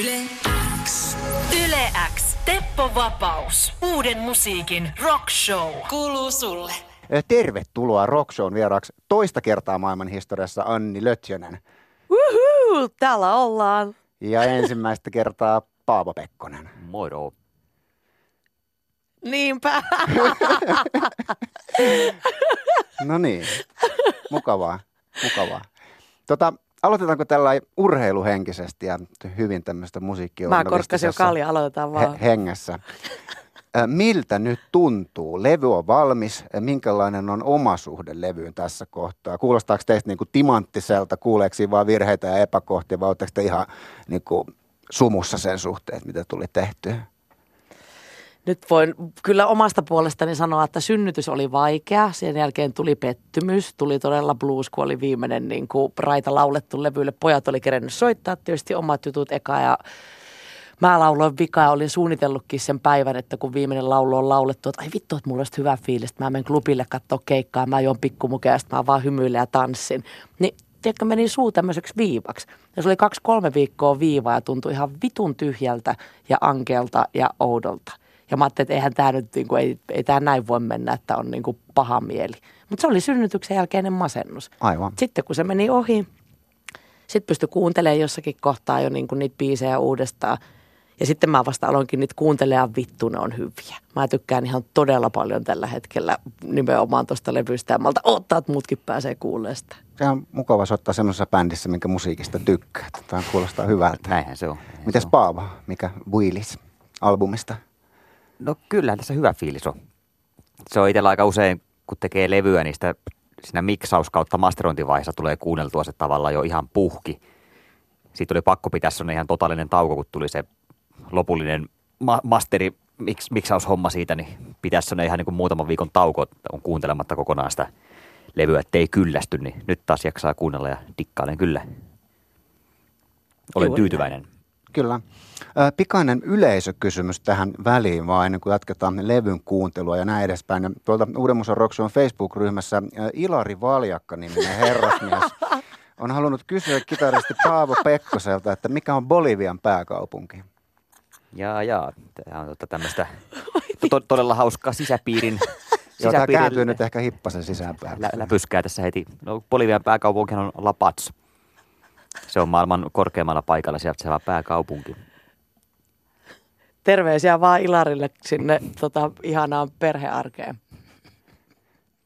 Yle X. Yle X. Teppo Vapaus. Uuden musiikin rock show. Kuuluu sulle. Tervetuloa Rock Shown vieraaksi toista kertaa maailman historiassa Anni Lötjönen. Uhu, täällä ollaan. Ja ensimmäistä kertaa Paavo Pekkonen. Moro. Niinpä. No niin, mukavaa, mukavaa. Tota, aloitetaanko tällä urheiluhenkisesti ja hyvin tämmöistä musiikkia Mä korkkasin jo kalja, aloitetaan vaan. he- hengessä. Miltä nyt tuntuu? Levy on valmis. Minkälainen on oma suhde levyyn tässä kohtaa? Kuulostaako teistä niin kuin timanttiselta? Kuuleeko siinä vaan virheitä ja epäkohtia vai oletteko te ihan niin kuin sumussa sen suhteen, mitä tuli tehtyä? Nyt voin kyllä omasta puolestani sanoa, että synnytys oli vaikea. Sen jälkeen tuli pettymys. Tuli todella blues, kun oli viimeinen niin kuin raita laulettu levylle. Pojat oli kerennyt soittaa tietysti omat jutut eka ja Mä lauloin vikaa olin suunnitellutkin sen päivän, että kun viimeinen laulu on laulettu, että ai vittu, että mulla olisi hyvä fiilis, mä menen klubille katsoa keikkaa, mä juon pikkumukeja ja sitten mä vaan hymyilen ja tanssin. Niin tiedätkö, meni suu tämmöiseksi viivaksi. Ja se oli kaksi-kolme viikkoa viivaa ja tuntui ihan vitun tyhjältä ja ankealta ja oudolta. Ja mä ajattelin, että eihän tämä nyt, niin kuin, ei, ei tämä näin voi mennä, että on niin kuin paha mieli. Mutta se oli synnytyksen jälkeinen masennus. Aivan. Sitten kun se meni ohi, sitten pystyi kuuntelemaan jossakin kohtaa jo niin kuin niitä biisejä uudestaan. Ja sitten mä vasta aloinkin niitä kuuntelemaan, vittu ne on hyviä. Mä tykkään ihan todella paljon tällä hetkellä nimenomaan tuosta levystä. Ja mä odottaa, että muutkin pääsee kuulemaan sitä. Se on mukava soittaa semmoisessa bändissä, minkä musiikista tykkää. Tämä kuulostaa hyvältä. Näinhän se on. Näinhän Mites se on. Paavo, mikä Willis albumista? No kyllähän tässä hyvä fiilis on. Se on itsellä aika usein, kun tekee levyä, niin sitä siinä miksaus kautta masterointivaiheessa tulee kuunneltua se tavallaan jo ihan puhki. Siitä oli pakko pitää sellainen ihan totaalinen tauko, kun tuli se lopullinen ma- masteri mix, miksaushomma siitä, niin pitäisi sellainen ihan niin kuin muutaman viikon tauko, että on kuuntelematta kokonaan sitä levyä, ettei kyllästy, niin nyt taas jaksaa kuunnella ja dikkailen kyllä. Olen Juuri tyytyväinen. Kyllä. Pikainen yleisökysymys tähän väliin vaan ennen kuin jatketaan levyn kuuntelua ja näin edespäin. Ja Tuolta Uuden Musan Rocksuon Facebook-ryhmässä Ilari Valjakka-niminen herrasmies on halunnut kysyä kitaristi Paavo Pekkoselta, että mikä on Bolivian pääkaupunki? Jaa, jaa. Tämä on tota tämmöistä to- todella hauskaa sisäpiirin, Joo, tämä kääntyy nyt ehkä hippasen sisäänpäin. lä- läpyskää tässä heti. No, Bolivian pääkaupunkihan on La Paz. Se on maailman korkeammalla paikalla sijaitseva pääkaupunki. Terveisiä vaan Ilarille sinne tota, ihanaan perhearkeen.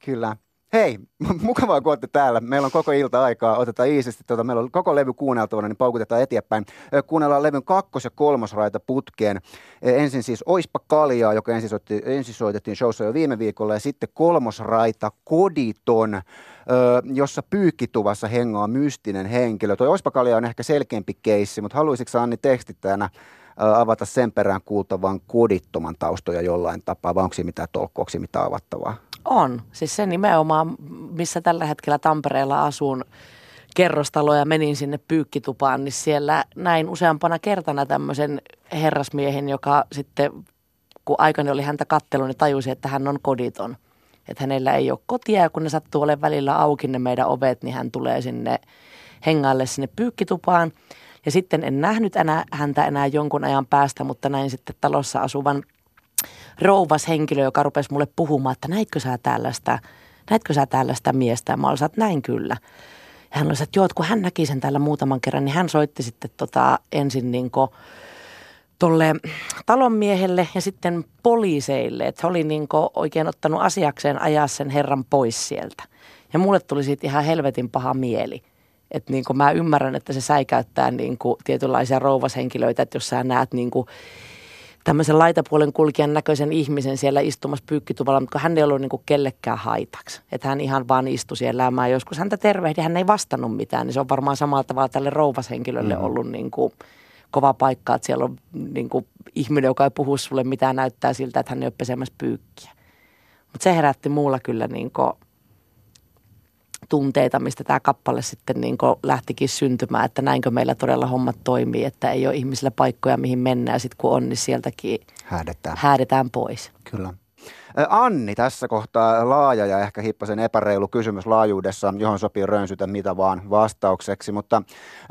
Kyllä. Hei, mukavaa kun olette täällä. Meillä on koko ilta aikaa. Otetaan iisisti. Tuota, meillä on koko levy kuunneltavana, niin paukutetaan eteenpäin. Kuunnellaan levyn kakkos- ja kolmosraita putkeen. Ensin siis Oispa Kaljaa, joka ensin, soitettiin showssa jo viime viikolla, ja sitten kolmosraita Koditon, jossa pyykkituvassa hengaa mystinen henkilö. Tuo Oispa Kalja on ehkä selkeämpi keissi, mutta haluaisitko Anni tekstittäjänä avata sen perään kuultavan kodittoman taustoja jollain tapaa, vai onko siinä mitään tolkkua, onko siinä mitään avattavaa? On. Siis se nimenomaan, missä tällä hetkellä Tampereella asun kerrostalo ja menin sinne pyykkitupaan, niin siellä näin useampana kertana tämmöisen herrasmiehen, joka sitten, kun aikani oli häntä kattelun, niin tajusi, että hän on koditon. Että hänellä ei ole kotia ja kun ne sattuu olemaan välillä auki ne meidän ovet, niin hän tulee sinne hengaille sinne pyykkitupaan. Ja sitten en nähnyt enää, häntä enää jonkun ajan päästä, mutta näin sitten talossa asuvan rouvas henkilö, joka rupesi mulle puhumaan, että näitkö sä tällaista, näitkö sä tällaista miestä? Ja mä olisin, että näin kyllä. Ja hän oli, että joo, että kun hän näki sen täällä muutaman kerran, niin hän soitti sitten tota ensin niin tolle talonmiehelle ja sitten poliiseille, että he oli niin oikein ottanut asiakseen ajaa sen herran pois sieltä. Ja mulle tuli siitä ihan helvetin paha mieli. Että niin mä ymmärrän, että se säikäyttää niin tietynlaisia rouvashenkilöitä, että jos sä näet niin tämmöisen laitapuolen kulkijan näköisen ihmisen siellä istumassa pyykkituvalla, mutta hän ei ollut niin kuin kellekään haitaksi. Että hän ihan vaan istui siellä ja mä joskus häntä tervehdin, hän ei vastannut mitään, niin se on varmaan samalla tavalla tälle rouvashenkilölle mm-hmm. ollut niin kuin kova paikka, että siellä on niin kuin ihminen, joka ei puhu sulle mitään, näyttää siltä, että hän ei ole pesemässä pyykkiä. Mutta se herätti muulla kyllä niin kuin tunteita, mistä tämä kappale sitten niin lähtikin syntymään, että näinkö meillä todella hommat toimii, että ei ole ihmisillä paikkoja, mihin mennään ja sitten kun on, niin sieltäkin Häädetään. häädetään pois. Kyllä. Anni, tässä kohtaa laaja ja ehkä hippasen epäreilu kysymys laajuudessa, johon sopii rönsytä mitä vaan vastaukseksi. Mutta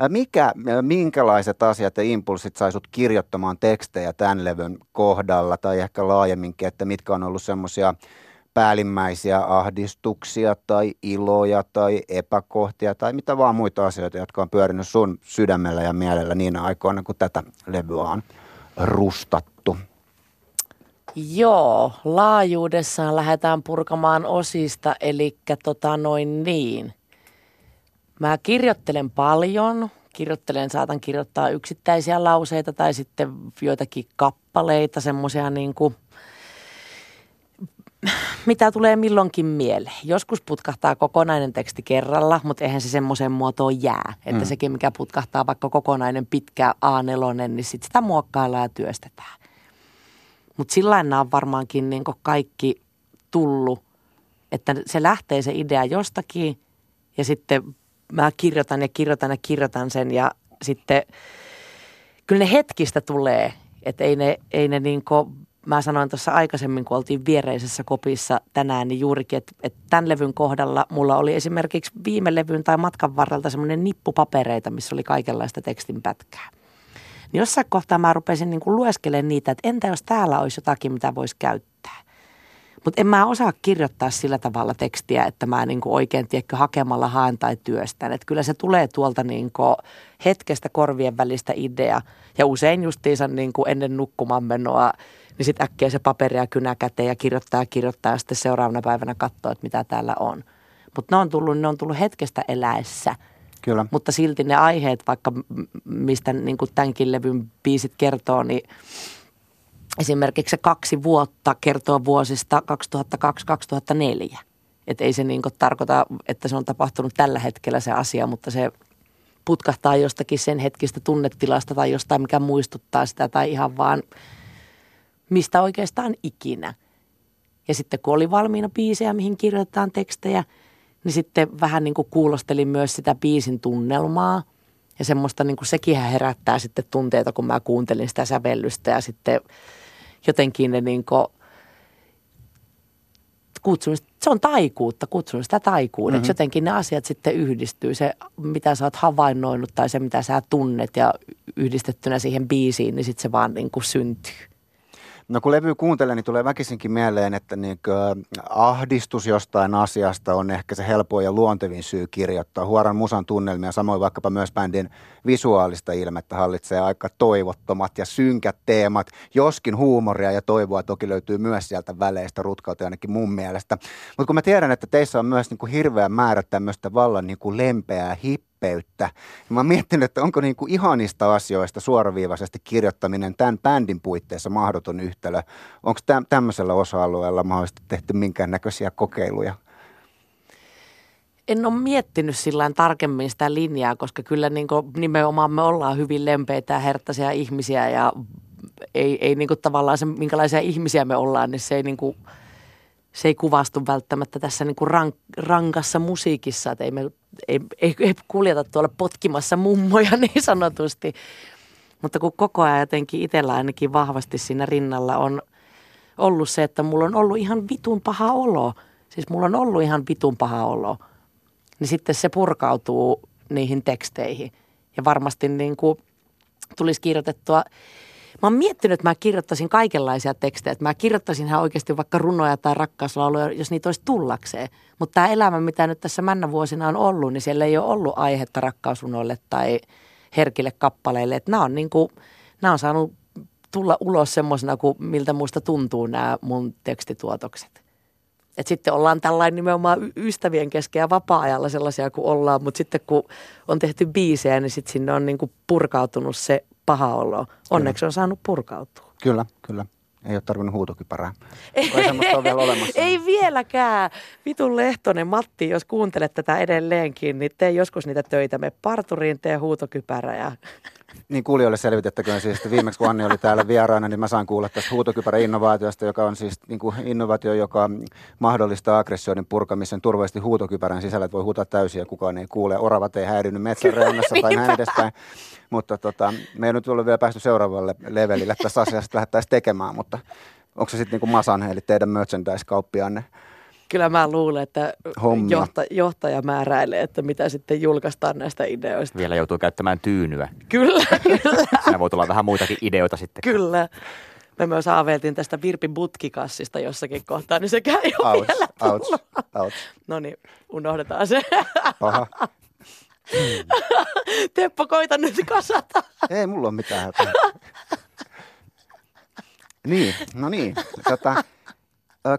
mikä, minkälaiset asiat ja impulssit sai sut kirjoittamaan tekstejä tämän levyn kohdalla tai ehkä laajemminkin, että mitkä on ollut semmoisia päällimmäisiä ahdistuksia tai iloja tai epäkohtia tai mitä vaan muita asioita, jotka on pyörinyt sun sydämellä ja mielellä niin aikoina, kun tätä levyä on rustattu? Joo, laajuudessaan lähdetään purkamaan osista, eli tota noin niin. Mä kirjoittelen paljon, kirjoittelen, saatan kirjoittaa yksittäisiä lauseita tai sitten joitakin kappaleita, semmoisia niin kuin – mitä tulee milloinkin mieleen. Joskus putkahtaa kokonainen teksti kerralla, mutta eihän se semmoiseen muotoon jää. Että mm. sekin, mikä putkahtaa vaikka kokonainen pitkä A4, niin sit sitä muokkaillaan ja työstetään. Mutta sillä nämä on varmaankin niin kaikki tullut, että se lähtee se idea jostakin ja sitten mä kirjoitan ja kirjoitan ja kirjoitan sen ja sitten kyllä ne hetkistä tulee, että ei ne, ei ne niin mä sanoin tuossa aikaisemmin, kun oltiin viereisessä kopissa tänään, niin juurikin, että, että tämän levyn kohdalla mulla oli esimerkiksi viime levyn tai matkan varrelta semmoinen nippu papereita, missä oli kaikenlaista tekstin pätkää. Niin jossain kohtaa mä rupesin niin lueskelemaan niitä, että entä jos täällä olisi jotakin, mitä voisi käyttää. Mutta en mä osaa kirjoittaa sillä tavalla tekstiä, että mä niin oikein tiedätkö hakemalla haen tai työstän. Että kyllä se tulee tuolta niin hetkestä korvien välistä idea. Ja usein justiinsa niin kuin ennen nukkumaan menoa niin sitten äkkiä se paperi ja kynä käteen ja kirjoittaa ja kirjoittaa ja sitten seuraavana päivänä katsoo, että mitä täällä on. Mutta ne on tullut, ne on tullut hetkestä eläessä. Kyllä. Mutta silti ne aiheet, vaikka mistä niin tämänkin levyn biisit kertoo, niin esimerkiksi se kaksi vuotta kertoo vuosista 2002-2004. Että ei se niin tarkoita, että se on tapahtunut tällä hetkellä se asia, mutta se putkahtaa jostakin sen hetkistä tunnetilasta tai jostain, mikä muistuttaa sitä tai ihan vaan – mistä oikeastaan ikinä. Ja sitten kun oli valmiina biisejä, mihin kirjoitetaan tekstejä, niin sitten vähän niin kuin kuulostelin myös sitä biisin tunnelmaa. Ja semmoista niin kuin sekin herättää sitten tunteita, kun mä kuuntelin sitä sävellystä ja sitten jotenkin ne niin kuin kutsun, se on taikuutta, kutsun sitä taikuudeksi. Mm-hmm. Jotenkin ne asiat sitten yhdistyy, se mitä sä oot havainnoinut tai se mitä sä tunnet ja yhdistettynä siihen biisiin, niin sitten se vaan niin kuin syntyy. No kun levy kuuntelee, niin tulee väkisinkin mieleen, että niin ahdistus jostain asiasta on ehkä se helpoin ja luontevin syy kirjoittaa. Huoran musan tunnelmia, samoin vaikkapa myös bändin visuaalista ilmettä hallitsee aika toivottomat ja synkät teemat, joskin huumoria ja toivoa toki löytyy myös sieltä väleistä rutkautta ainakin mun mielestä. Mutta kun mä tiedän, että teissä on myös niin kuin hirveä määrä tämmöistä vallan niin kuin lempeää hip ylpeyttä. Ja mä oon miettinyt, että onko niin kuin ihanista asioista suoraviivaisesti kirjoittaminen tämän bändin puitteissa mahdoton yhtälö. Onko täm- tämmöisellä osa-alueella mahdollisesti tehty minkäännäköisiä kokeiluja? En ole miettinyt sillä tarkemmin sitä linjaa, koska kyllä niin kuin nimenomaan me ollaan hyvin lempeitä ja herttaisia ihmisiä ja ei, ei niin kuin tavallaan se, minkälaisia ihmisiä me ollaan, niin se ei niin kuin – se ei kuvastu välttämättä tässä niin kuin rank, rankassa musiikissa, että ei me ei, ei, ei kuljeta tuolla potkimassa mummoja niin sanotusti. Mutta kun koko ajan jotenkin itsellä ainakin vahvasti siinä rinnalla on ollut se, että mulla on ollut ihan vitun paha olo. Siis mulla on ollut ihan vitun paha olo. Niin sitten se purkautuu niihin teksteihin. Ja varmasti niin kuin tulisi kirjoitettua Mä oon miettinyt, että mä kirjoittaisin kaikenlaisia tekstejä. Että mä kirjoittaisin ihan oikeasti vaikka runoja tai rakkauslauluja, jos niitä olisi tullakseen. Mutta tämä elämä, mitä nyt tässä männä vuosina on ollut, niin siellä ei ole ollut aihetta rakkausrunoille tai herkille kappaleille. Että nämä on, niin kuin, nämä on saanut tulla ulos semmoisena kuin miltä muista tuntuu nämä mun tekstituotokset. Et sitten ollaan tällainen nimenomaan ystävien kesken ja vapaa-ajalla sellaisia kuin ollaan, mutta sitten kun on tehty biisejä, niin sitten sinne on niin kuin purkautunut se paha olo. Onneksi kyllä. on saanut purkautua. Kyllä, kyllä. Ei ole tarvinnut huutokypärää. Ei, vielä olemassa. ei vieläkään. Vitun Lehtonen, Matti, jos kuuntelet tätä edelleenkin, niin tee joskus niitä töitä. Me parturiin, tee huutokypärä ja niin kuulijoille selvitettäköön siis, että viimeksi kun Anni oli täällä vieraana, niin mä saan kuulla tästä huutokypärä-innovaatiosta, joka on siis niin kuin innovaatio, joka mahdollistaa aggressioiden purkamisen turvallisesti huutokypärän sisällä, että voi huutaa täysin ja kukaan ei kuule. Oravat ei häirinyt metsän reunassa tai näin edespäin. Mutta tota, me ei nyt ole vielä päästy seuraavalle levelille tässä asiassa, että lähdettäisiin tekemään, mutta Onko se sitten niinku Masan, eli teidän merchandise-kauppianne? Kyllä mä luulen, että Hommia. johta, johtaja määräilee, että mitä sitten julkaistaan näistä ideoista. Vielä joutuu käyttämään tyynyä. Kyllä, kyllä, Siinä voi tulla vähän muitakin ideoita sitten. kyllä. Me myös aaveltiin tästä Virpi Butkikassista jossakin kohtaa, niin sekään ei ole Ouch, vielä ouch, ouch. No niin, unohdetaan se. Paha. Teppo, koita nyt kasata. Ei mulla ole mitään hätää. Niin, no niin. Tota,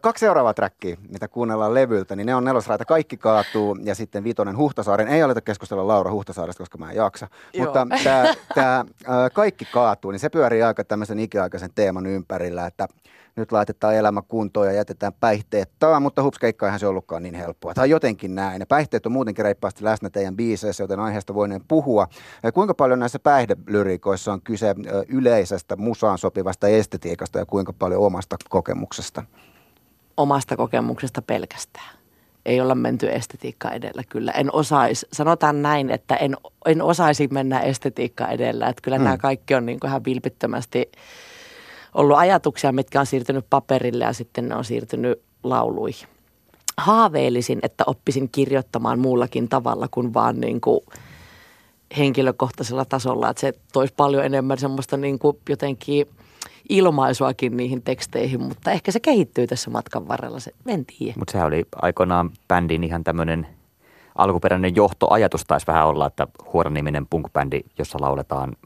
kaksi seuraavaa trackia, mitä kuunnellaan levyltä, niin ne on nelosraita Kaikki kaatuu ja sitten Vitonen Huhtasaaren. Ei aleta keskustella Laura Huhtasaaresta, koska mä en jaksa. Joo. Mutta tämä, tämä Kaikki kaatuu, niin se pyörii aika tämmöisen ikiaikaisen teeman ympärillä, että nyt laitetaan elämä kuntoon ja jätetään päihteet taa, mutta hupskeikka eihän se ollutkaan niin helppoa. Tai jotenkin näin. Ja päihteet on muutenkin reippaasti läsnä teidän biiseissä, joten aiheesta voineen puhua. Ja kuinka paljon näissä päihdelyriikoissa on kyse yleisestä musaan sopivasta estetiikasta ja kuinka paljon omasta kokemuksesta? Omasta kokemuksesta pelkästään. Ei olla menty estetiikka edellä kyllä. En osaisi, sanotaan näin, että en, en osaisi mennä estetiikka edellä. Että kyllä mm. nämä kaikki on niin kuin ihan vilpittömästi ollut ajatuksia, mitkä on siirtynyt paperille ja sitten ne on siirtynyt lauluihin. Haaveilisin, että oppisin kirjoittamaan muullakin tavalla kuin vaan niin kuin henkilökohtaisella tasolla, että se toisi paljon enemmän semmoista niin kuin jotenkin ilmaisuakin niihin teksteihin, mutta ehkä se kehittyy tässä matkan varrella, se, en tiedä. Mutta sehän oli aikoinaan bändin ihan tämmöinen alkuperäinen johtoajatus taisi vähän olla, että Huora-niminen punk-bändi, jossa lauletaan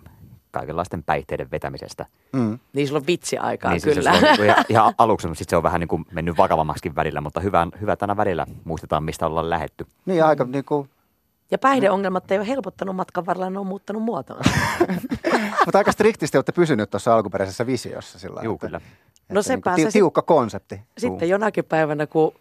kaikenlaisten päihteiden vetämisestä. Mm. Niin sulla on vitsi aikaa Niin siis kyllä. Se on niinku ihan, ihan aluksi, mutta sitten se on vähän niin kuin mennyt vakavammaksikin välillä, mutta hyvä, hyvä tänä välillä muistetaan, mistä ollaan lähetty. Niin aika niin kuin, Ja päihdeongelmat ei ole helpottanut matkan varrella, ne on muuttanut muotoa. mutta aika striktisti olette pysynyt tuossa alkuperäisessä visiossa sillä Juu, että- kyllä. että No niin se ti- sit- tiukka konsepti. Sitten jonakin päivänä, kun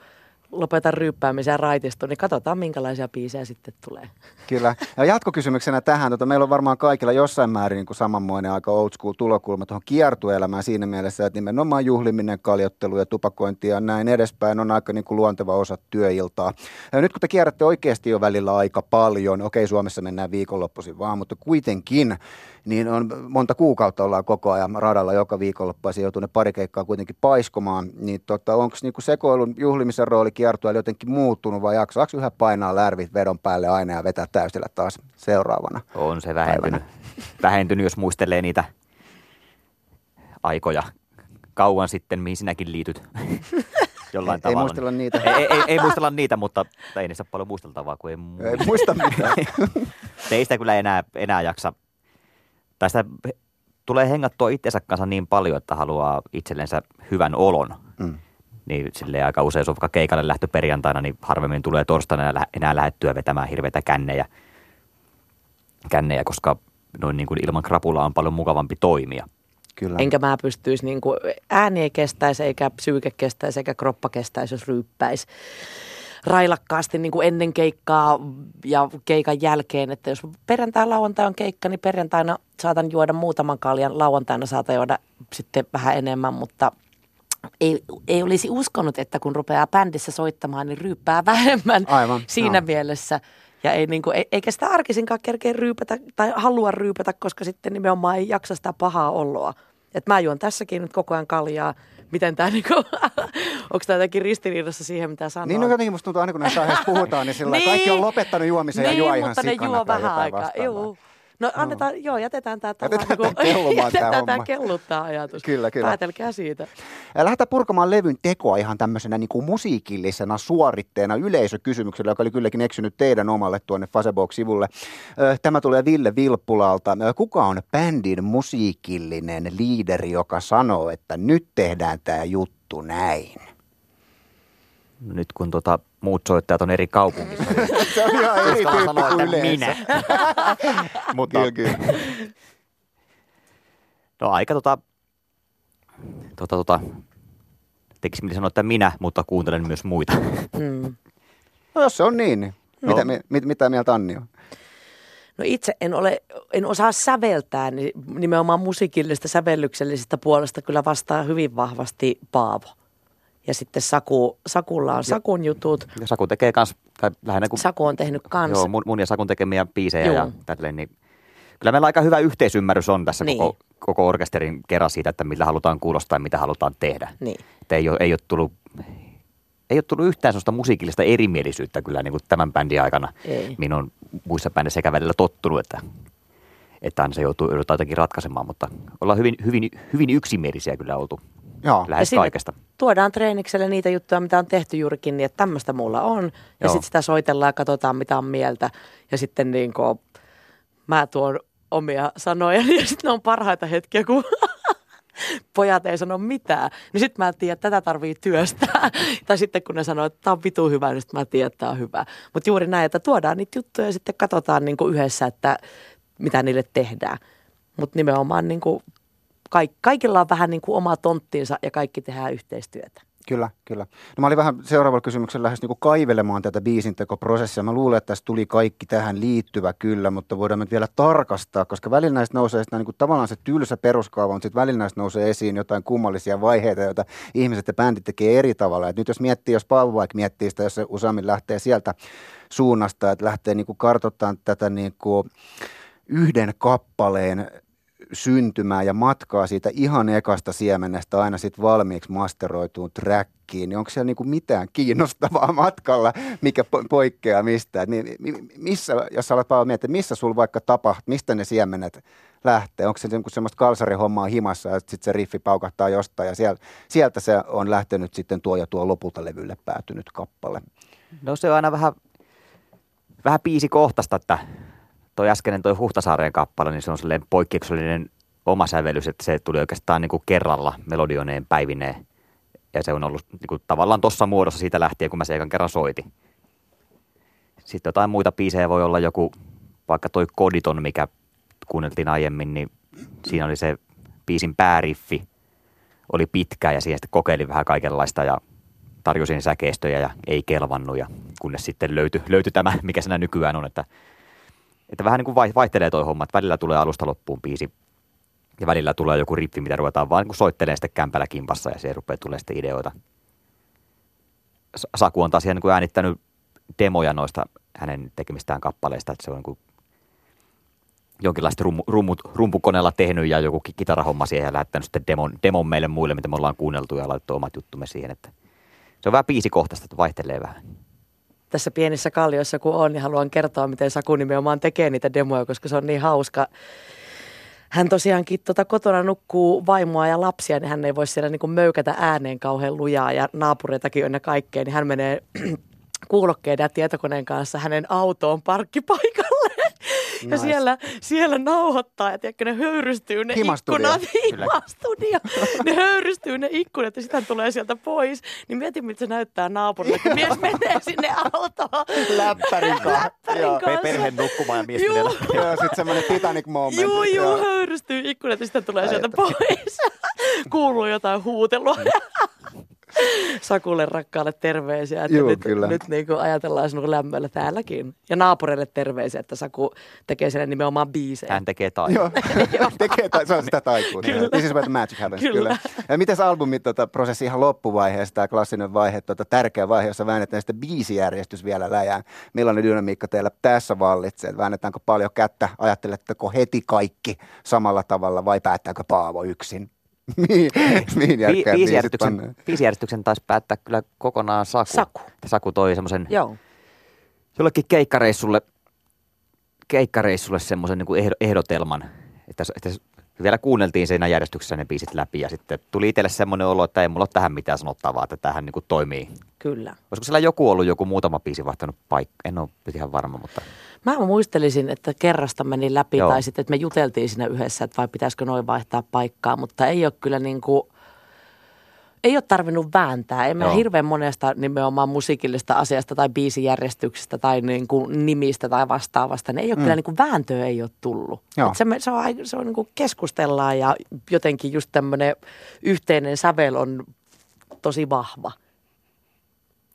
lopetan ryyppäämisen ja raitistun, niin katsotaan minkälaisia biisejä sitten tulee. Kyllä. Ja jatkokysymyksenä tähän, tota, meillä on varmaan kaikilla jossain määrin niin kuin samanmoinen aika old school tulokulma tuohon kiertueelämään siinä mielessä, että nimenomaan juhliminen, kaljottelu ja tupakointi ja näin edespäin on aika niin kuin luonteva osa työiltaa. Ja nyt kun te kierrätte oikeasti jo välillä aika paljon, okei Suomessa mennään viikonloppuisin vaan, mutta kuitenkin, niin on monta kuukautta ollaan koko ajan radalla joka viikonloppu ja se joutuu ne pari keikkaa kuitenkin paiskomaan, niin tota, onko niinku sekoilun juhlimisen rooli kiertueella jotenkin muuttunut vai jaksaako yhä painaa lärvit vedon päälle aina ja vetää täysillä taas seuraavana? On se vähentynyt. vähentynyt, jos muistelee niitä aikoja kauan sitten, mihin sinäkin liityt. Jollain Ei tavalla. muistella niitä. Ei, ei, ei, ei muistella niitä, mutta ei niissä paljon muisteltavaa, kun ei muu. Ei muista mitään. ei sitä kyllä enää, enää jaksa. Tai sitä tulee hengattua itsensä kanssa niin paljon, että haluaa itsellensä hyvän olon. Mm. Niin silleen aika usein, jos on vaikka keikalle lähtö perjantaina, niin harvemmin tulee torstaina enää, enää lähettyä vetämään hirveitä kännejä, kännejä koska noin niin kuin ilman krapulaa on paljon mukavampi toimia. Kyllä. Enkä mä pystyisi, niin kuin, ääni ei kestäisi, eikä psyyke kestäisi, eikä kroppa kestäisi, jos ryyppäisi railakkaasti niin kuin ennen keikkaa ja keikan jälkeen. Että jos perjantai lauantai on keikka, niin perjantaina saatan juoda muutaman kaljan, lauantaina saatan juoda sitten vähän enemmän, mutta ei, ei olisi uskonut, että kun rupeaa bändissä soittamaan, niin ryyppää vähemmän Aivan, siinä joo. mielessä. Ja ei, niin kuin, e- eikä sitä arkisinkaan kerkeä ryypätä tai halua ryypätä, koska sitten nimenomaan ei jaksa sitä pahaa oloa. Et mä juon tässäkin nyt koko ajan kaljaa. Miten tämä, niinku, onko tämä jotenkin ristiriidassa siihen, mitä sanoo? Niin no jotenkin musta tuntuu aina kun näistä aiheista puhutaan, niin sillä Niin. kaikki on lopettanut juomisen ja niin, juo ihan mutta ne sikana juo vähän aikaa. vastaavaa. No annetaan, joo, jätetään tämä Jätetään tää kellumaan tää homma. kelluttaa ajatus. Kyllä, kyllä. Päätelkää siitä. Ja Lähdetään purkamaan levyn tekoa ihan tämmöisenä niin kuin musiikillisena suoritteena yleisökysymyksellä, joka oli kylläkin eksynyt teidän omalle tuonne Facebook-sivulle. Tämä tulee Ville Vilppulalta. Kuka on bändin musiikillinen liideri, joka sanoo, että nyt tehdään tämä juttu näin? Nyt kun tota, muut soittajat on eri kaupungissa, Se on ihan eri tyyppi sanoa, kuin että yleensä. minä. Mutta Kyllä, kyllä. no aika tota, tota, tota tekisi mieli sanoa, että minä, mutta kuuntelen myös muita. Mm. No jos se on niin, niin No. mitä, mi- mit, mitä mieltä Anni on? No itse en, ole, en osaa säveltää, niin nimenomaan musiikillisesta sävellyksellisestä puolesta kyllä vastaa hyvin vahvasti Paavo. Ja sitten Saku, Sakulla on Sakun jutut. Ja Saku tekee kans, tai lähinnä kun, Saku on tehnyt kanssa. joo, mun, mun ja Sakun tekemiä biisejä Joo. ja tälleen, niin kyllä meillä aika hyvä yhteisymmärrys on tässä Niin. koko, koko orkesterin kerran siitä, että millä halutaan kuulostaa ja mitä halutaan tehdä. Niin. Että ei ole, ei ole tullut ei ole tullut yhtään sellaista musiikillista erimielisyyttä kyllä niin kuin tämän bändin aikana. Ei. Minun muissa bändissä sekä välillä tottunut, että, että aina se joutuu jotenkin ratkaisemaan, mutta ollaan hyvin, hyvin, hyvin yksimielisiä kyllä oltu Joo. lähes sinne kaikesta. Tuodaan treenikselle niitä juttuja, mitä on tehty juurikin niin, että tämmöistä mulla on. Ja Joo. sitten sitä soitellaan ja katsotaan, mitä on mieltä. Ja sitten niin kuin, mä tuon omia sanoja ja sitten ne on parhaita hetkiä, kun pojat ei sano mitään. Niin sitten mä en tiedä, että tätä tarvii työstää. tai sitten kun ne sanoo, että tämä on vitu hyvä, niin sitten mä tiedän, että tämä on hyvä. Mutta juuri näin, että tuodaan niitä juttuja ja sitten katsotaan niin kuin yhdessä, että mitä niille tehdään. Mutta nimenomaan niin kuin kaik, kaikilla on vähän niin kuin oma tonttinsa ja kaikki tehdään yhteistyötä. Kyllä, kyllä. No mä olin vähän seuraavalla kysymyksellä lähes niin kaivelemaan tätä biisintekoprosessia. Mä luulen, että tässä tuli kaikki tähän liittyvä kyllä, mutta voidaan nyt vielä tarkastaa, koska välillä näistä nousee niin kuin tavallaan se tylsä peruskaava, mutta sitten välillä näistä nousee esiin jotain kummallisia vaiheita, joita ihmiset ja bändit tekee eri tavalla. Et nyt jos miettii, jos Paavo vaikka miettii sitä, jos se useammin lähtee sieltä suunnasta, että lähtee niin kuin kartoittamaan tätä niin kuin yhden kappaleen syntymää ja matkaa siitä ihan ekasta siemenestä aina sitten valmiiksi masteroituun trackiin, niin onko siellä niinku mitään kiinnostavaa matkalla, mikä po- poikkeaa mistään? Niin, mi- missä, jos sä alat Paavo miettiä, missä sulla vaikka tapahtuu, mistä ne siemenet lähtee? Onko se niinku semmoista kalsarihommaa himassa ja sitten se riffi paukahtaa jostain ja sieltä, sieltä se on lähtenyt sitten tuo ja tuo lopulta levylle päätynyt kappale? No se on aina vähän, vähän biisikohtaista, että toi äskeinen toi Huhtasaareen kappale, niin se on sellainen poikkeuksellinen oma sävellys, että se tuli oikeastaan niin kuin kerralla melodioneen päivineen. Ja se on ollut niin kuin tavallaan tuossa muodossa siitä lähtien, kun mä se ekan kerran soitin. Sitten jotain muita biisejä voi olla joku, vaikka toi Koditon, mikä kuunneltiin aiemmin, niin siinä oli se biisin pääriffi, oli pitkä ja siihen sitten kokeilin vähän kaikenlaista ja tarjosin säkeistöjä ja ei kelvannut ja kunnes sitten löytyi, löytyi tämä, mikä siinä nykyään on, että, että vähän niin kuin vai- vaihtelee toi homma, että välillä tulee alusta loppuun biisi ja välillä tulee joku rippi, mitä ruvetaan vaan niin soittelemaan sitten kämpällä kimpassa ja se rupeaa tulee sitten ideoita. Saku on taas ihan niin kuin äänittänyt demoja noista hänen tekemistään kappaleista, että se on niin kuin jonkinlaista rummu, rummut, rumpukoneella tehnyt ja joku ki- kitarahomma siihen ja lähettänyt sitten demon, demon meille muille, mitä me ollaan kuunneltu ja laitettu omat juttumme siihen, että se on vähän biisikohtaista, että vaihtelee vähän. Tässä pienissä kallioissa kun on, niin haluan kertoa, miten Saku nimenomaan tekee niitä demoja, koska se on niin hauska. Hän tosiaankin tota, kotona nukkuu vaimoa ja lapsia, niin hän ei voi siellä niin kuin möykätä ääneen kauhean lujaa ja naapureitakin on ja kaikkea, niin hän menee kuulokkeiden ja tietokoneen kanssa hänen autoon parkkipaikalle. Ja Nice. siellä, siellä nauhoittaa, ja tiedätkö, ne höyrystyy ne Himastudio. ikkunat. Himastudio. ne höyrystyy ne ikkunat ja sitten hän tulee sieltä pois. Niin mieti, miltä se näyttää naapurille, kun mies menee sinne autoon. Läppärin kanssa. Läppärin Joo. kanssa. Perheen nukkumaan ja mies Juu. tulee Joo, sitten semmoinen Titanic moment. Juu, juu, Joo. höyrystyy ikkunat ja sitten tulee sieltä pois. Kuuluu jotain huutelua. Sakulle rakkaalle terveisiä, että Juu, nyt, kyllä. nyt niin kuin ajatellaan sinun lämmöllä täälläkin. Ja naapureille terveisiä, että Saku tekee siellä nimenomaan biisejä. Hän tekee tai. Joo, tekee, ta- se on sitä taikuutta. Kyllä. This is where the magic happens. Kyllä. Kyllä. Ja miten se albumi tota, prosessi ihan loppuvaiheessa, tämä klassinen vaihe, tota, tärkeä vaihe, jossa väännetään sitten biisijärjestys vielä läjään. Millainen dynamiikka teillä tässä vallitsee? Väännetäänkö paljon kättä? Ajatteletteko heti kaikki samalla tavalla vai päättääkö Paavo yksin? Bi- biisit biisijärjestyksen, pannaan? biisijärjestyksen taisi päättää kyllä kokonaan Saku. Saku. Saku toi semmoisen Joo. jollekin keikkareissulle, keikkareissulle semmoisen niin ehdotelman, että, että vielä kuunneltiin siinä järjestyksessä ne biisit läpi ja sitten tuli itselle semmoinen olo, että ei mulla ole tähän mitään sanottavaa, että tähän niin kuin toimii. Kyllä. Olisiko siellä joku ollut joku muutama biisi vaihtanut paikka? En ole nyt ihan varma, mutta Mä muistelisin, että kerrasta meni läpi Joo. tai sitten, että me juteltiin siinä yhdessä, että vai pitäisikö noin vaihtaa paikkaa, mutta ei ole kyllä niin kuin, ei ole tarvinnut vääntää. En mä Joo. hirveän monesta nimenomaan musiikillista asiasta tai biisijärjestyksestä tai niin kuin nimistä tai vastaavasta. Niin ei ole mm. kyllä niin kuin vääntöä ei ole tullut. Joo. Et se, se on, se on niin kuin keskustellaan ja jotenkin just tämmöinen yhteinen sävel on tosi vahva.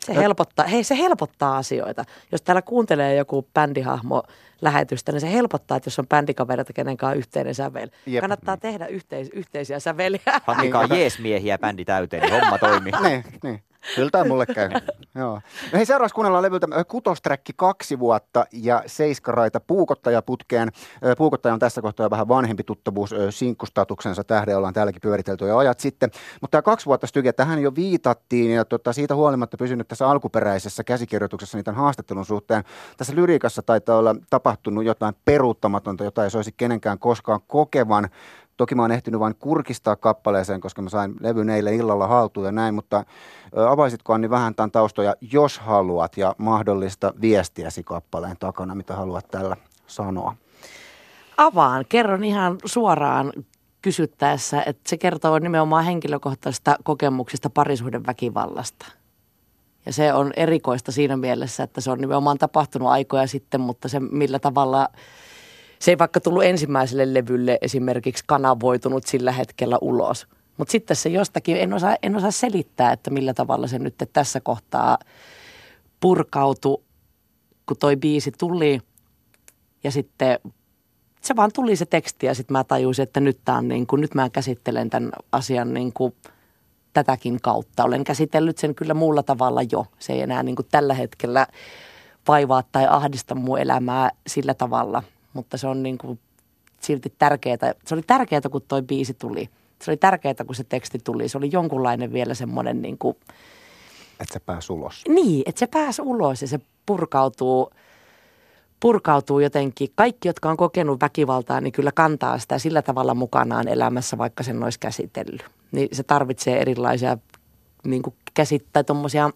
Se helpottaa, hei se helpottaa asioita. Jos täällä kuuntelee joku bändihahmo lähetystä, niin se helpottaa, että jos on bändikavereita, kenen kanssa on yhteinen sävel. Jep. Kannattaa tehdä yhteis- yhteisiä säveliä. hankkikaa jeesmiehiä bändi täyteen, niin homma toimii. niin, niin. Kyllä tämä mulle käy. Joo. No hei, seuraavaksi kuunnellaan levyltä ö, Kutosträkki kaksi vuotta ja Seiskaraita Puukottaja putkeen. Ö, Puukottaja on tässä kohtaa vähän vanhempi tuttavuus ö, sinkkustatuksensa tähden, ollaan täälläkin pyöritelty jo ajat sitten. Mutta tämä kaksi vuotta styke, tähän jo viitattiin ja tota, siitä huolimatta pysynyt tässä alkuperäisessä käsikirjoituksessa niiden haastattelun suhteen. Tässä lyriikassa taitaa olla tapahtunut jotain peruuttamatonta, jota ei soisi kenenkään koskaan kokevan. Toki mä oon ehtinyt vain kurkistaa kappaleeseen, koska mä sain levyn eilen illalla haltuun ja näin, mutta avaisitko Anni vähän tämän taustoja, jos haluat, ja mahdollista viestiäsi kappaleen takana, mitä haluat tällä sanoa? Avaan, kerron ihan suoraan kysyttäessä, että se kertoo nimenomaan henkilökohtaisista kokemuksista parisuhden väkivallasta. Ja se on erikoista siinä mielessä, että se on nimenomaan tapahtunut aikoja sitten, mutta se millä tavalla se ei vaikka tullut ensimmäiselle levylle esimerkiksi kanavoitunut sillä hetkellä ulos. Mutta sitten se jostakin, en osaa, en osaa selittää, että millä tavalla se nyt tässä kohtaa purkautui, kun toi biisi tuli. Ja sitten se vaan tuli se teksti ja sitten mä tajusin, että nyt, tää on niin kuin, nyt mä käsittelen tämän asian niin kuin tätäkin kautta. Olen käsitellyt sen kyllä muulla tavalla jo. Se ei enää niin kuin tällä hetkellä vaivaa tai ahdista mun elämää sillä tavalla, mutta se on niin kuin silti tärkeää. Se oli tärkeää, kun toi biisi tuli. Se oli tärkeää, kun se teksti tuli. Se oli jonkunlainen vielä semmoinen niin kuin, Että se pääsi ulos. niin, että se pääsi ulos ja se purkautuu, purkautuu jotenkin. Kaikki, jotka on kokenut väkivaltaa, niin kyllä kantaa sitä sillä tavalla mukanaan elämässä, vaikka sen olisi käsitellyt. Niin se tarvitsee erilaisia niin kuin käsittää tuommoisia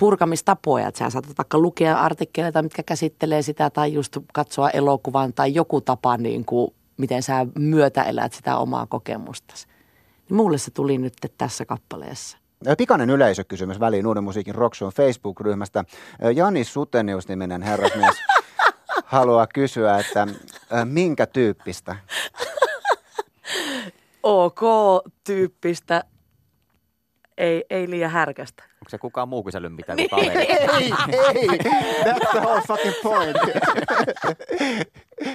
purkamistapoja, että sä saatat vaikka lukea artikkeleita, mitkä käsittelee sitä, tai just katsoa elokuvan, tai joku tapa, niin kuin, miten sä myötäelät sitä omaa kokemustasi. Niin mulle se tuli nyt tässä kappaleessa. Pikainen yleisökysymys väliin Uuden musiikin Rockzone Facebook-ryhmästä. Jani Sutenius-niminen herrasmies haluaa kysyä, että minkä tyyppistä? OK-tyyppistä, ei, ei liian härkästä. Onko se kukaan muu kysellyt mitään Niin. kuin kaveri? Ei, ei, that's the whole fucking point.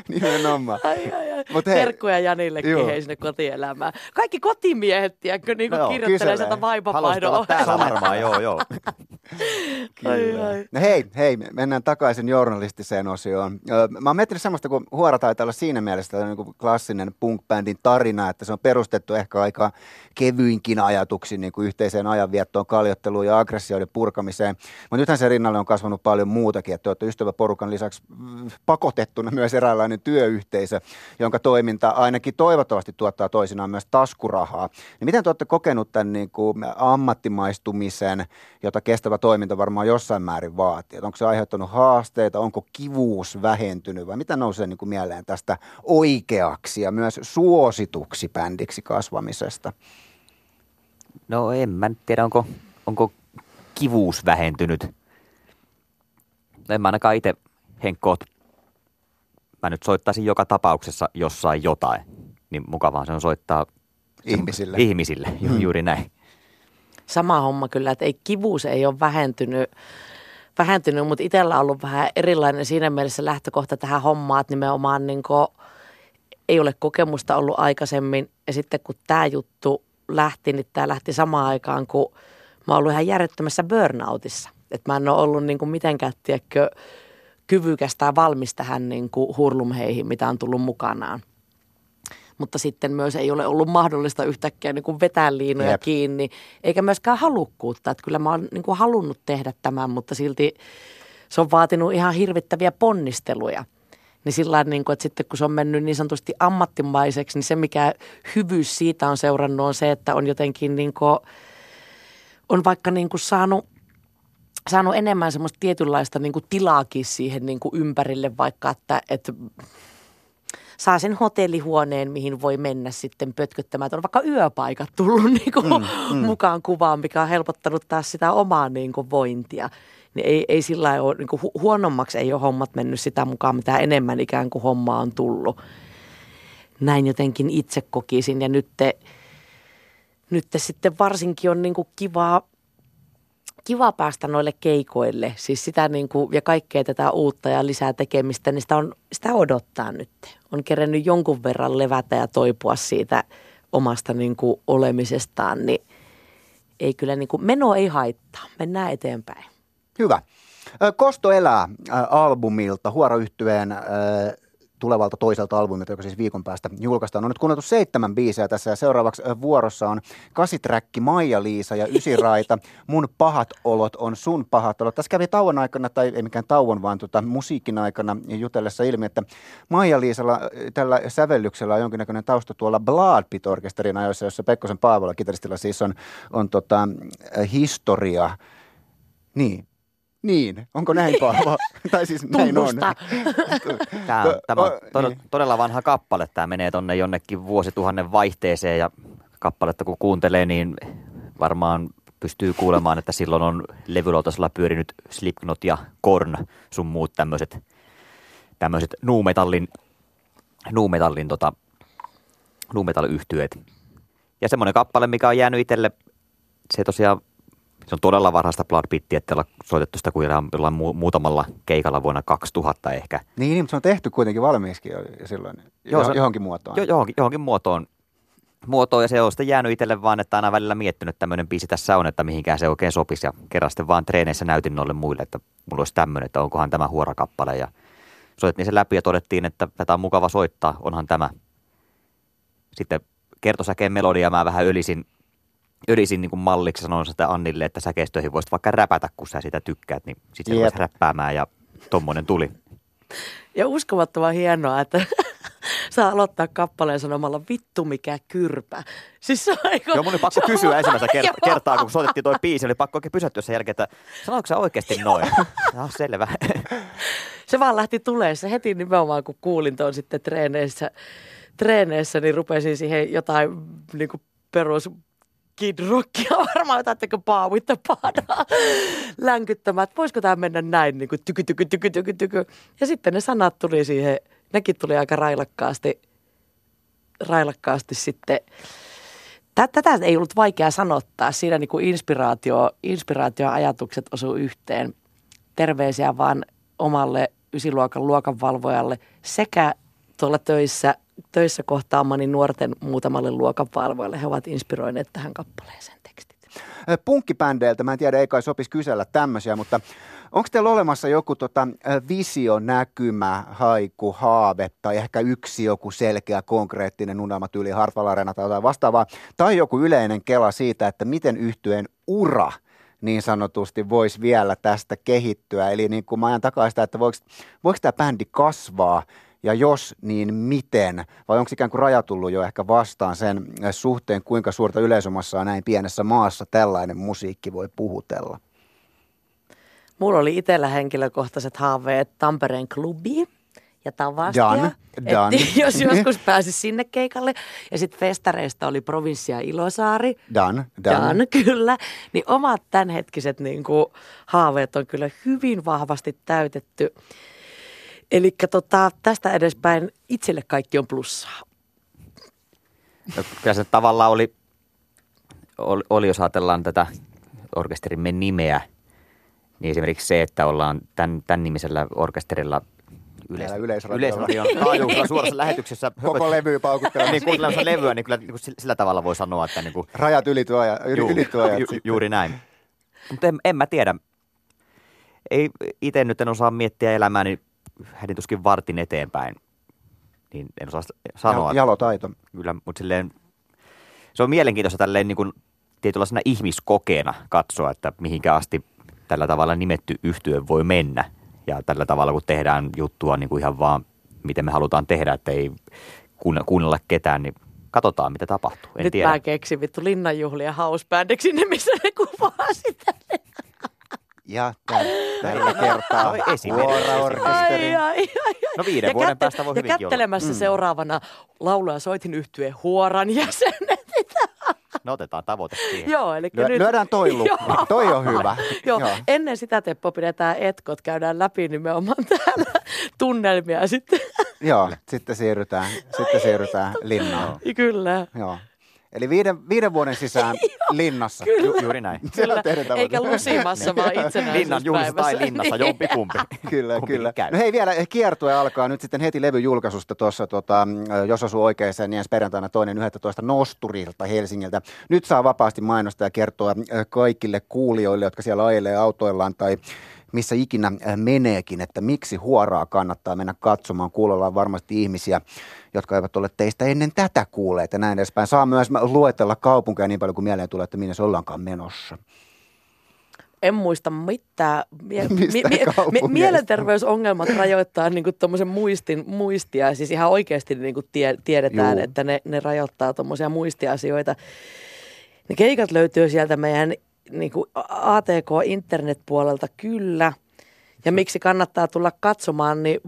Nimenomaan. Ai, ai, ai. Mut hei. Terkkuja Janillekin Joo. hei sinne kotielämään. Kaikki kotimiehet, tiedätkö, niin kuin Joo, kirjoittelee kyselee. sieltä Haluaisit vaipapainon olla täällä varmaan, joo, joo. Ai, ai. No hei, hei, mennään takaisin journalistiseen osioon. Mä oon miettinyt semmoista, kun Huora taitaa olla siinä mielessä tällainen niin kuin klassinen punk-bändin tarina, että se on perustettu ehkä aika kevyinkin ajatuksin niin kuin yhteiseen ajanviettoon, kaljotteluun ja aggressioiden purkamiseen. Mutta nythän se rinnalle on kasvanut paljon muutakin, että te olette ystäväporukan lisäksi pakotettuna myös eräänlainen työyhteisö, jonka toiminta ainakin toivottavasti tuottaa toisinaan myös taskurahaa. Niin miten te olette kokenut tämän niin kuin ammattimaistumisen, jota kestävä toiminta varmaan jossain määrin vaatii? Et onko se aiheuttanut haasteita, onko kivuus vähentynyt vai mitä nousee niin kuin mieleen tästä oikeaksi ja myös suosituksi bändiksi kasvamisesta? No en mä tiedä, onko, onko kivuus vähentynyt. En mä ainakaan itse, Henkko, mä nyt soittaisin joka tapauksessa jossain jotain. Niin mukavaa se on soittaa Ihmisille. ihmisille, ju- Hmm. juuri näin. Sama homma kyllä, että ei, kivuus ei ole vähentynyt, vähentynyt mutta itsellä on ollut vähän erilainen siinä mielessä lähtökohta tähän hommaan, että nimenomaan niin kuin, ei ole kokemusta ollut aikaisemmin. Ja sitten kun tämä juttu lähti, niin tämä lähti samaan aikaan, kun mä oon ollut ihan järjettömässä burnoutissa. Että mä en ole ollut niin kuin mitenkään, tiedätkö, kyvykäs tai valmis tähän niin kuin hurlumheihin, mitä on tullut mukanaan. Mutta sitten myös ei ole ollut mahdollista yhtäkkiä niin kuin vetää liinoja Jep. kiinni, eikä myöskään halukkuutta. Että kyllä mä oon niin kuin halunnut tehdä tämän, mutta silti se on vaatinut ihan hirvittäviä ponnisteluja. Niin sillä niin kuin, että sitten kun se on mennyt niin sanotusti ammattimaiseksi, niin se mikä hyvyys siitä on seurannut on se, että on jotenkin niin kuin, on vaikka niin kuin saanut, saanut enemmän semmoista tietynlaista niin kuin tilaakin siihen niin kuin ympärille, vaikka että, että saa sen hotellihuoneen, mihin voi mennä sitten pötköttämään. Että On vaikka yöpaikat tullut niin kuin mm, mm. mukaan kuvaan, mikä on helpottanut taas sitä omaa niin kuin vointia. Niin ei, ei sillä ole, niin kuin hu- huonommaksi ei ole hommat mennyt sitä mukaan, mitä enemmän ikään kuin hommaa on tullut. Näin jotenkin itse kokisin ja nyt, te, nyt te sitten varsinkin on niin kuin kivaa kiva päästä noille keikoille, siis sitä niin kuin, ja kaikkea tätä uutta ja lisää tekemistä, niin sitä, on, sitä odottaa nyt. On kerennyt jonkun verran levätä ja toipua siitä omasta niin kuin olemisestaan, niin ei kyllä niin kuin, meno ei haittaa, mennään eteenpäin. Hyvä. Kosto elää albumilta, huoroyhtyeen tulevalta toiselta albumilta, joka siis viikon päästä julkaistaan. On nyt kuunneltu seitsemän biisejä tässä ja seuraavaksi vuorossa on kasiträkki Maija-Liisa ja Ysiraita. Mun pahat olot on sun pahat olot. Tässä kävi tauon aikana, tai ei mikään tauon, vaan tota, musiikin aikana jutellessa ilmi, että Maija-Liisalla tällä sävellyksellä on jonkinnäköinen tausta tuolla Blood Pit Orkesterin ajoissa, jossa Pekkosen Paavola kitaristilla siis on, on tota, historia. Niin, niin, onko näin Paavo? tai siis näin on. Tunnusta. Tämä on, tämä on Ö, todella, niin. todella vanha kappale. Tämä menee tonne jonnekin vuosituhannen vaihteeseen ja kappaletta kun kuuntelee, niin varmaan pystyy kuulemaan, että silloin on levylautaisella pyörinyt Slipknot ja Korn, sun muut tämmöiset tämmöiset nuumetallin, nuumetallin tota, nuumetalliyhtyeet. Ja semmoinen kappale, mikä on jäänyt itselle, se tosiaan, se on todella varhaista Blood Pittiä, että ollaan soitettu sitä kuin jollain mu- muutamalla keikalla vuonna 2000 ehkä. Niin, mutta se on tehty kuitenkin valmiiksi jo silloin Joo, Joo, se- johonkin muotoon. Jo, johonkin, johonkin muotoon, muotoon, ja se on sitten jäänyt itselle vaan, että aina välillä miettinyt, että tämmöinen biisi tässä on, että mihinkään se oikein sopisi. Ja kerran sitten vaan treeneissä näytin noille muille, että mulla olisi tämmöinen, että onkohan tämä huorakappale. Ja soitettiin sen läpi ja todettiin, että tätä on mukava soittaa, onhan tämä. Sitten kertosäkeen melodia mä vähän ylisin, ylisin niin kuin malliksi, sanoin sitä Annille, että säkeistöihin voisit vaikka räpätä, kun sä sitä tykkäät, niin sitten rupesi räppäämään ja tommonen tuli. Ja uskomattoman hienoa, että saa aloittaa kappaleen sanomalla vittu mikä kyrpä. Siis se on aika... Joo, mun oli pakko kysyä ensimmäistä kert- Joo. kertaa, kun soitettiin toi biisi, oli pakko oikein pysähtyä sen jälkeen, että sanoiko sä oikeasti noin? No, selvä. Se vaan lähti tulee se heti nimenomaan, kun kuulin tuon sitten treeneissä, treeneissä niin rupesin siihen jotain niin kuin perus Kid Rockia varmaan jotain, että paavitta padaa länkyttämään, että voisiko tämä mennä näin, niin kuin tyky, tyky, tyky, tyky, tyky. Ja sitten ne sanat tuli siihen, nekin tuli aika railakkaasti, railakkaasti sitten. Tä- Tätä ei ollut vaikea sanottaa. Siinä niin kuin inspiraatio, inspiraatioajatukset osu yhteen. Terveisiä vaan omalle ysiluokan luokanvalvojalle sekä tuolla töissä, töissä kohtaamani nuorten muutamalle luokanvalvojalle. He ovat inspiroineet tähän kappaleeseen tekstit. Punkkibändeiltä, mä en tiedä, ei kai sopisi kysellä tämmöisiä, mutta onko teillä olemassa joku tota, visio, näkymä, haiku, haave tai ehkä yksi joku selkeä, konkreettinen unelmatyyli Hartwall Arena tai jotain vastaavaa, tai joku yleinen kela siitä, että miten yhtyeen ura niin sanotusti voisi vielä tästä kehittyä. Eli niin kuin mä ajan takaa sitä, että voiko, voiko tämä bändi kasvaa ja jos, niin miten? Vai onko ikään kuin raja tullut jo ehkä vastaan sen eh, suhteen, kuinka suurta yleisömassaa näin pienessä maassa tällainen musiikki voi puhutella? Mulla oli itsellä henkilökohtaiset haaveet Tampereen klubiin ja Tavastia. Done, done. Et jos joskus pääsis sinne keikalle. Ja sitten festareista oli Provinssia Ilosaari. Done, done. Dan, kyllä. Niin omat tämänhetkiset niin kuin, haaveet on kyllä hyvin vahvasti täytetty. Eli tota, tästä edespäin itselle kaikki on plussaa. No, Kyllä se tavallaan oli, oli, oli, jos ajatellaan tätä orkesterimme nimeä, niin esimerkiksi se, että ollaan tämän, tämän nimisellä orkesterilla yleis, Yleisradiolla. Yleisradion taajuudella suorassa lähetyksessä. Koko levy paukuttelee. niin kuuntelemassa levyä, niin kyllä niin kuin sillä, tavalla voi sanoa, että niin kuin, Rajat ylittyy ajat, Juu, ju, sitten. juuri näin. Mutta en, en mä tiedä. Ei, itse nyt en osaa miettiä elämääni hädin tuskin vartin eteenpäin. Niin en osaa sanoa. Jal- Jalotaito. Kyllä, mutta silleen, se on mielenkiintoista tälleen niin kuin tietynlaisena ihmiskokeena katsoa, että mihinkä asti tällä tavalla nimetty yhtye voi mennä. Ja tällä tavalla, kun tehdään juttua niin kuin ihan vaan, miten me halutaan tehdä, että ei kuunne- kuunnella ketään, niin katsotaan, mitä tapahtuu. En Nyt tiedä. mä keksin vittu Linnanjuhlia housebandiksi, ne missä ne kuvaa sitä. Ja tä- tällä kertaa No, esimerkiksi. vuoroorkesteri. Ai, ai, ai. No viiden Ja vuoden kätte- päästä voi Ja hyvinkin olla. kättelemässä Mm. seuraavana laulua soitin yhtye Huoran jäsenet. No otetaan tavoite siihen. Joo, eli Lyö- nyt... lyödään toi lukko. Toi on hyvä. Joo. Joo. ennen sitä Teppo pidetään etkot, käydään läpi nimenomaan täällä tunnelmia ja sitten, Joo, sitten siirrytään, sitten siirrytään linnaan. kyllä. Joo. Eli viiden, viiden vuoden sisään linnassa. Ju, juuri näin. Teidän tavoite. Eikä lusimassa, vaan itsenäisyyspäivässä. Linnan juhlissa tai linnassa, Niin. jompikumpi. Kyllä, Kumpikin kyllä. Käy. No hei vielä, kiertue alkaa nyt sitten heti levyjulkaisusta tuossa, tota, jos osuu oikein, niin ensi perjantaina toinen 11. Nosturilta Helsingiltä. Nyt saa vapaasti mainostaa ja kertoa kaikille kuulijoille, jotka siellä ajelee autoillaan tai missä ikinä äh, meneekin, että miksi huoraa kannattaa mennä katsomaan. Kuulolla on varmasti ihmisiä, jotka eivät ole teistä ennen tätä kuulleet ja näin edespäin. Saa myös luetella kaupunkeja niin paljon kuin mieleen tulee, että minne se ollaankaan menossa. En muista mitään. Mie- Mistä kaupungeista? mielenterveysongelmat rajoittaa niinku tommosen muistin, muistia. Siis ihan oikeasti niinku tie, tiedetään, Juu. että ne, ne rajoittaa tuommoisia muistiasioita. Ne keikat löytyy sieltä meidän niinku ATK-internetpuolelta kyllä. Ja miksi kannattaa tulla katsomaan, niin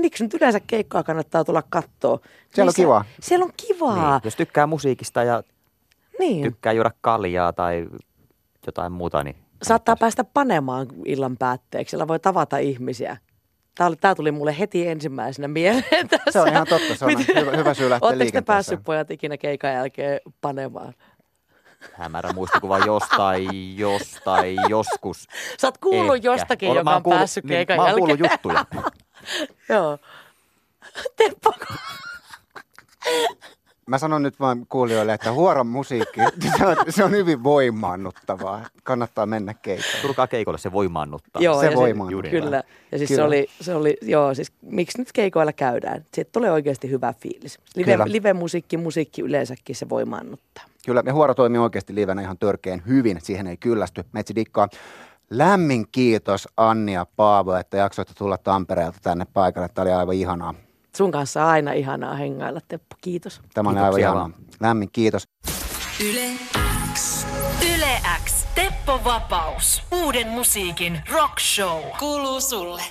miksi nyt yleensä keikkaa kannattaa tulla katsoa? Siellä on Missä- kivaa. Siellä on kivaa. Niin, jos tykkää musiikista ja Niin. tykkää juoda kaljaa tai jotain muuta, niin saattaa päästä panemaan illan päätteeksi. Siellä voi tavata ihmisiä. Tämä, oli, tämä tuli mulle heti ensimmäisenä mieleen tässä. Se on ihan totta, se on Miten- hyvä, hyvä syy lähteä Oletteko te päässyt pojat ikinä keikan jälkeen panemaan? Hämärä muistikuva jostain, jostain, joskus. Sä oot kuullut Ehkä. jostakin, Olen- joka on kuullut- päässyt niin, keikan Mä oon kuullut juttuja. Joo. Teppo, Mä sanon nyt vain kuulijoille, että huoron musiikki, se on, se on hyvin voimaannuttavaa. Kannattaa mennä keikkaan. Turkaa keikolle se voimaannuttaa. Joo, Se voimaannuttaa. Kyllä. Ja siis Kyllä. se oli, se oli, joo, siis miksi nyt keikoilla käydään? Siitä tulee oikeasti hyvä fiilis. Live, live-musiikki, musiikki yleensäkin se voimaannuttaa. Kyllä, ja huoro toimii oikeasti livenä ihan törkeen hyvin. Siihen ei kyllästy. Metsi dikkaa. Lämmin kiitos Anni ja Paavo, että jaksoitte tulla Tampereelta tänne paikalle. Tämä oli aivan ihanaa. Sun kanssa on aina ihanaa hengailla, Teppo. Kiitos. Tämä oli aivan ihanaa. Lämmin kiitos. Yle X. Yle X. Teppo Vapaus. Uuden musiikin rock show. Kuuluu sulle.